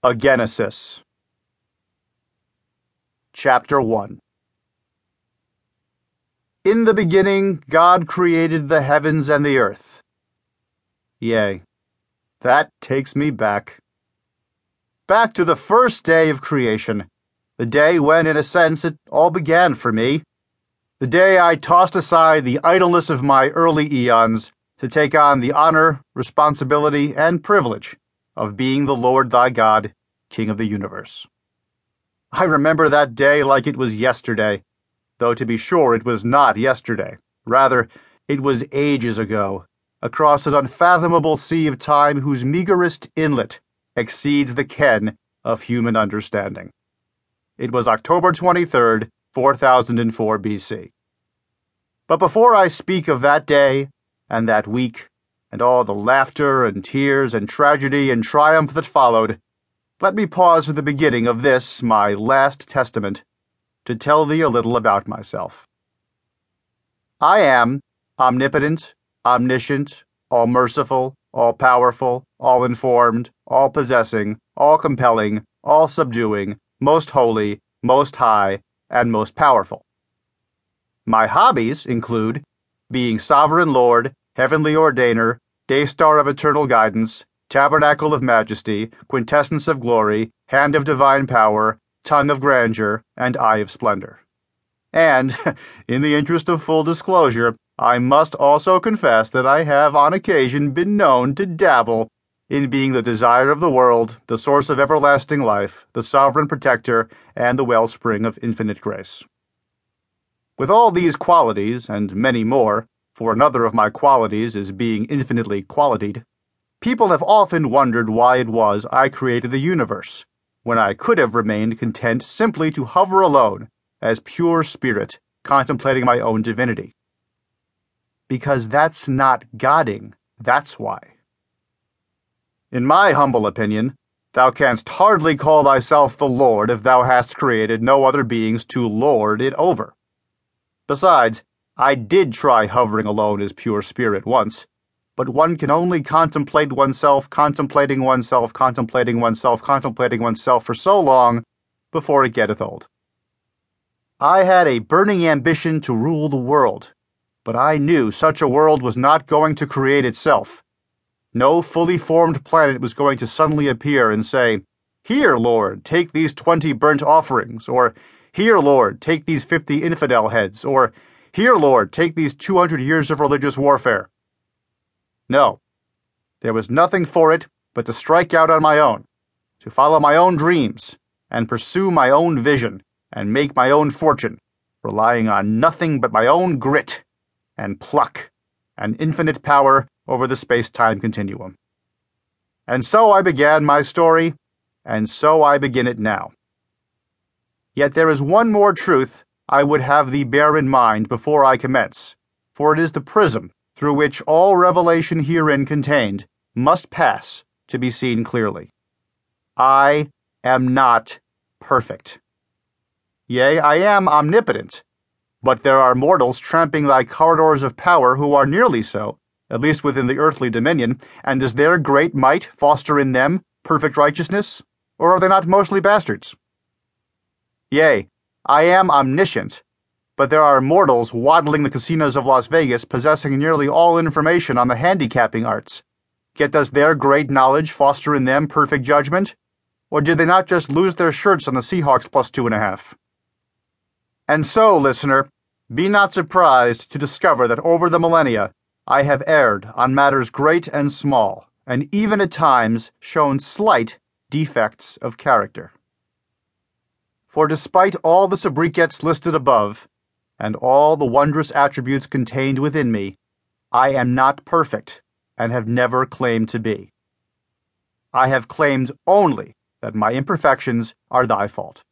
A Genesis. Chapter 1 In the beginning, God created the heavens and the earth. Yea, that takes me back. Back to the first day of creation, the day when, in a sense, it all began for me. The day I tossed aside the idleness of my early eons to take on the honor, responsibility, and privilege of being the Lord thy God, King of the universe. I remember that day like it was yesterday, though to be sure it was not yesterday. Rather, it was ages ago, across an unfathomable sea of time whose meagerest inlet exceeds the ken of human understanding. It was October 23rd, 4004 BC. But before I speak of that day and that week and all the laughter and tears and tragedy and triumph that followed, let me pause at the beginning of this, my last testament, to tell thee a little about myself. I am omnipotent, omniscient, all merciful, all powerful, all informed, all possessing, all compelling, all subduing, most holy, most high, and most powerful. My hobbies include being sovereign lord, heavenly ordainer, day star of eternal guidance, tabernacle of majesty, quintessence of glory, hand of divine power, tongue of grandeur, and eye of splendor. And, in the interest of full disclosure, I must also confess that I have on occasion been known to dabble in being the desire of the world, the source of everlasting life, the sovereign protector, and the wellspring of infinite grace. With all these qualities, and many more, for another of my qualities is being infinitely qualitied, people have often wondered why it was I created the universe, when I could have remained content simply to hover alone, as pure spirit, contemplating my own divinity. Because that's not Godding, that's why. In my humble opinion, thou canst hardly call thyself the Lord if thou hast created no other beings to lord it over. Besides, I did try hovering alone as pure spirit once, but one can only contemplate oneself, contemplating oneself, contemplating oneself, contemplating oneself for so long before it getteth old. I had a burning ambition to rule the world, but I knew such a world was not going to create itself. No fully formed planet was going to suddenly appear and say, Here, Lord, take these twenty burnt offerings, or Here, Lord, take these fifty infidel heads, or here, Lord, take these 200 years of religious warfare. No, there was nothing for it but to strike out on my own, to follow my own dreams, and pursue my own vision, and make my own fortune, relying on nothing but my own grit, and pluck, and infinite power over the space time continuum. And so I began my story, and so I begin it now. Yet there is one more truth I would have thee bear in mind before I commence, for it is the prism through which all revelation herein contained must pass to be seen clearly. I am not perfect. Yea, I am omnipotent, but there are mortals tramping thy corridors of power who are nearly so, at least within the earthly dominion, and does their great might foster in them perfect righteousness? Or are they not mostly bastards? Yea, I am omniscient, but there are mortals waddling the casinos of Las Vegas possessing nearly all information on the handicapping arts. Yet does their great knowledge foster in them perfect judgment? Or did they not just lose their shirts on the Seahawks plus two and a half? And so, listener, be not surprised to discover that over the millennia I have erred on matters great and small, and even at times shown slight defects of character. For despite all the sobriquets listed above, and all the wondrous attributes contained within me, I am not perfect, and have never claimed to be. I have claimed only that my imperfections are thy fault.